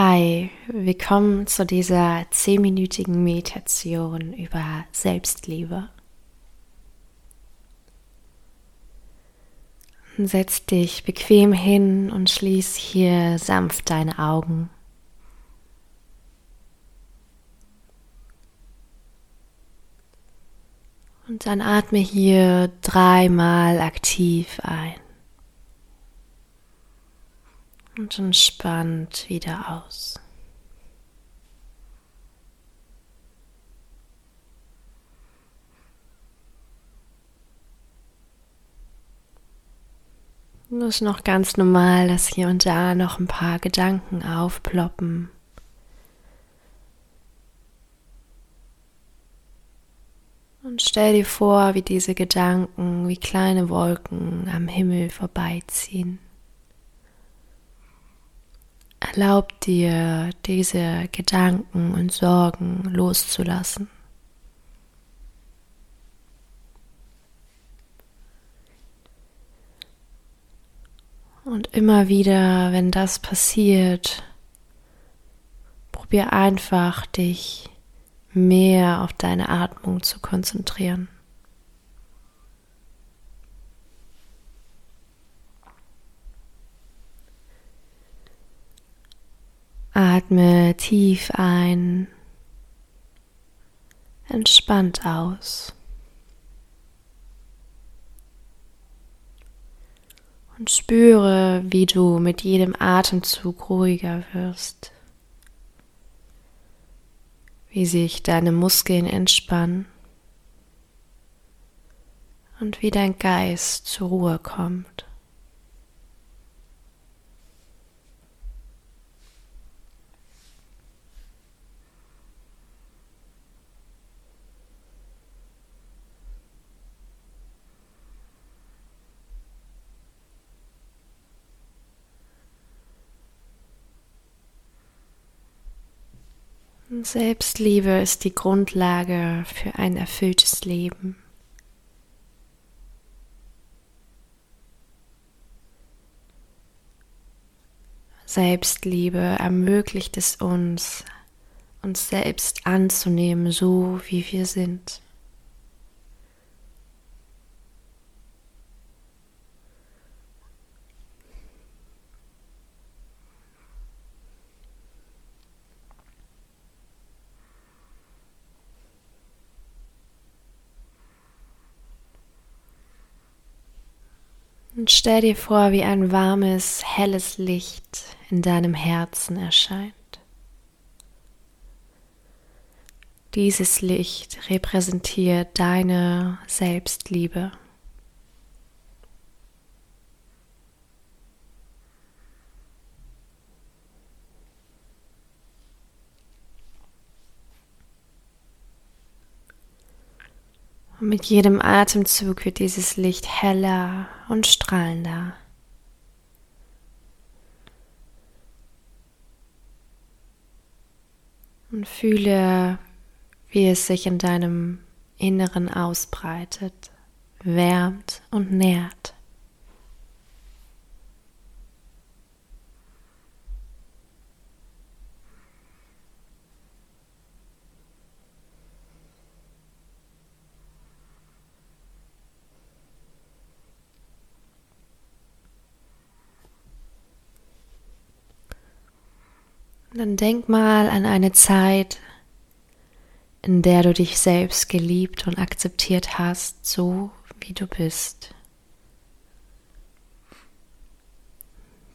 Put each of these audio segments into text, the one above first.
Hi, willkommen zu dieser zehnminütigen Meditation über Selbstliebe. Setz dich bequem hin und schließ hier sanft deine Augen. Und dann atme hier dreimal aktiv ein. Und entspannt wieder aus. Das ist noch ganz normal, dass hier und da noch ein paar Gedanken aufploppen. Und stell dir vor, wie diese Gedanken wie kleine Wolken am Himmel vorbeiziehen. Erlaub dir, diese Gedanken und Sorgen loszulassen. Und immer wieder, wenn das passiert, probier einfach dich mehr auf deine Atmung zu konzentrieren. Atme tief ein, entspannt aus. Und spüre, wie du mit jedem Atemzug ruhiger wirst wie sich deine Muskeln entspannen und wie dein Geist zur Ruhe kommt. Selbstliebe ist die Grundlage für ein erfülltes Leben. Selbstliebe ermöglicht es uns, uns selbst anzunehmen, so wie wir sind. Und stell dir vor, wie ein warmes, helles Licht in deinem Herzen erscheint. Dieses Licht repräsentiert deine Selbstliebe. Und mit jedem Atemzug wird dieses Licht heller und strahlender. Und fühle, wie es sich in deinem Inneren ausbreitet, wärmt und nährt. Dann denk mal an eine Zeit, in der du dich selbst geliebt und akzeptiert hast, so wie du bist.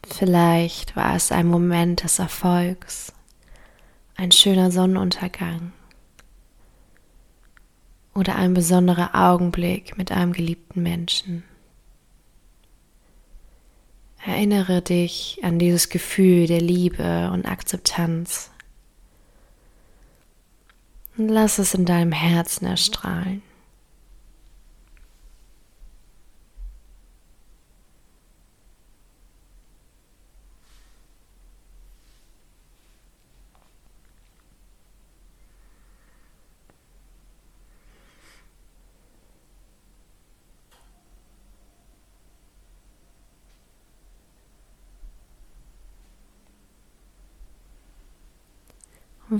Vielleicht war es ein Moment des Erfolgs, ein schöner Sonnenuntergang oder ein besonderer Augenblick mit einem geliebten Menschen. Erinnere dich an dieses Gefühl der Liebe und Akzeptanz. Und lass es in deinem Herzen erstrahlen.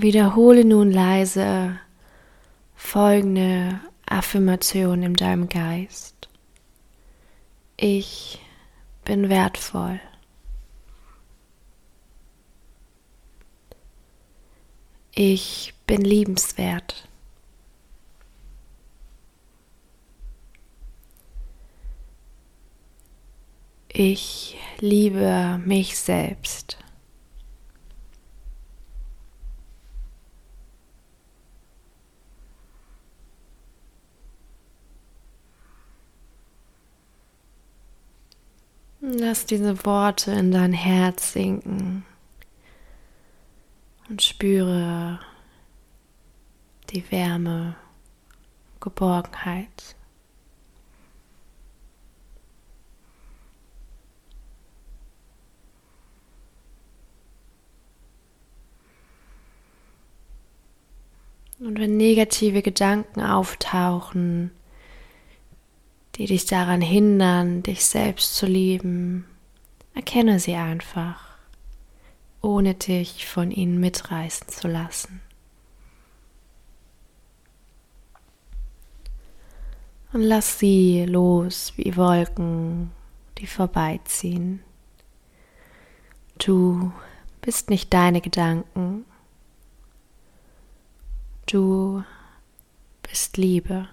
Wiederhole nun leise folgende Affirmation in deinem Geist. Ich bin wertvoll. Ich bin liebenswert. Ich liebe mich selbst. Lass diese Worte in dein Herz sinken und spüre die Wärme, Geborgenheit. Und wenn negative Gedanken auftauchen, die dich daran hindern, dich selbst zu lieben, erkenne sie einfach, ohne dich von ihnen mitreißen zu lassen. Und lass sie los wie Wolken, die vorbeiziehen. Du bist nicht deine Gedanken. Du bist Liebe.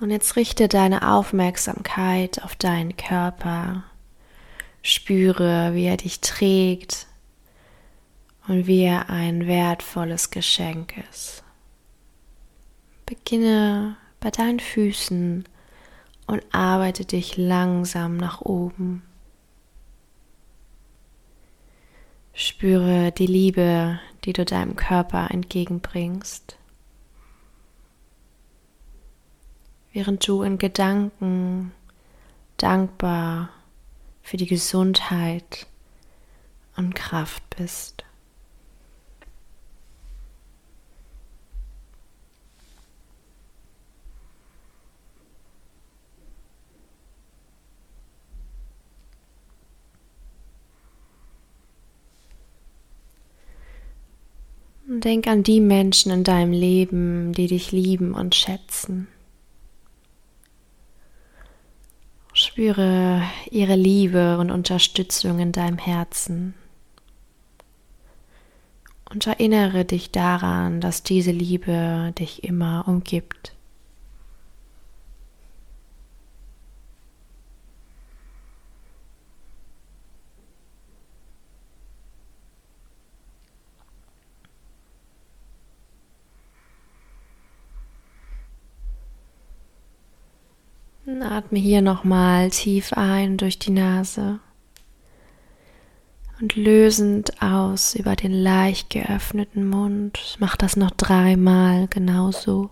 Und jetzt richte deine Aufmerksamkeit auf deinen Körper. Spüre, wie er dich trägt und wie er ein wertvolles Geschenk ist. Beginne bei deinen Füßen und arbeite dich langsam nach oben. Spüre die Liebe, die du deinem Körper entgegenbringst. Während du in Gedanken dankbar für die Gesundheit und Kraft bist. Denk an die Menschen in deinem Leben, die dich lieben und schätzen. Spüre ihre Liebe und Unterstützung in deinem Herzen. Und erinnere dich daran, dass diese Liebe dich immer umgibt. Atme hier nochmal tief ein durch die Nase und lösend aus über den leicht geöffneten Mund. Mach das noch dreimal genauso.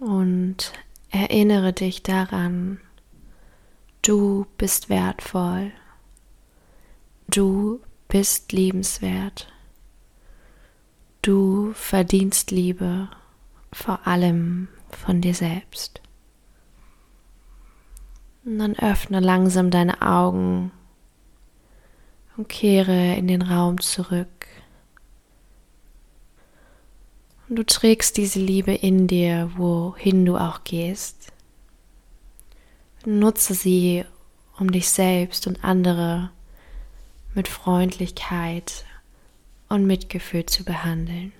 und erinnere dich daran, du bist wertvoll, du bist liebenswert, du verdienst Liebe, vor allem von dir selbst. Und dann öffne langsam deine Augen und kehre in den Raum zurück. Und du trägst diese Liebe in dir, wohin du auch gehst. Nutze sie, um dich selbst und andere mit Freundlichkeit und Mitgefühl zu behandeln.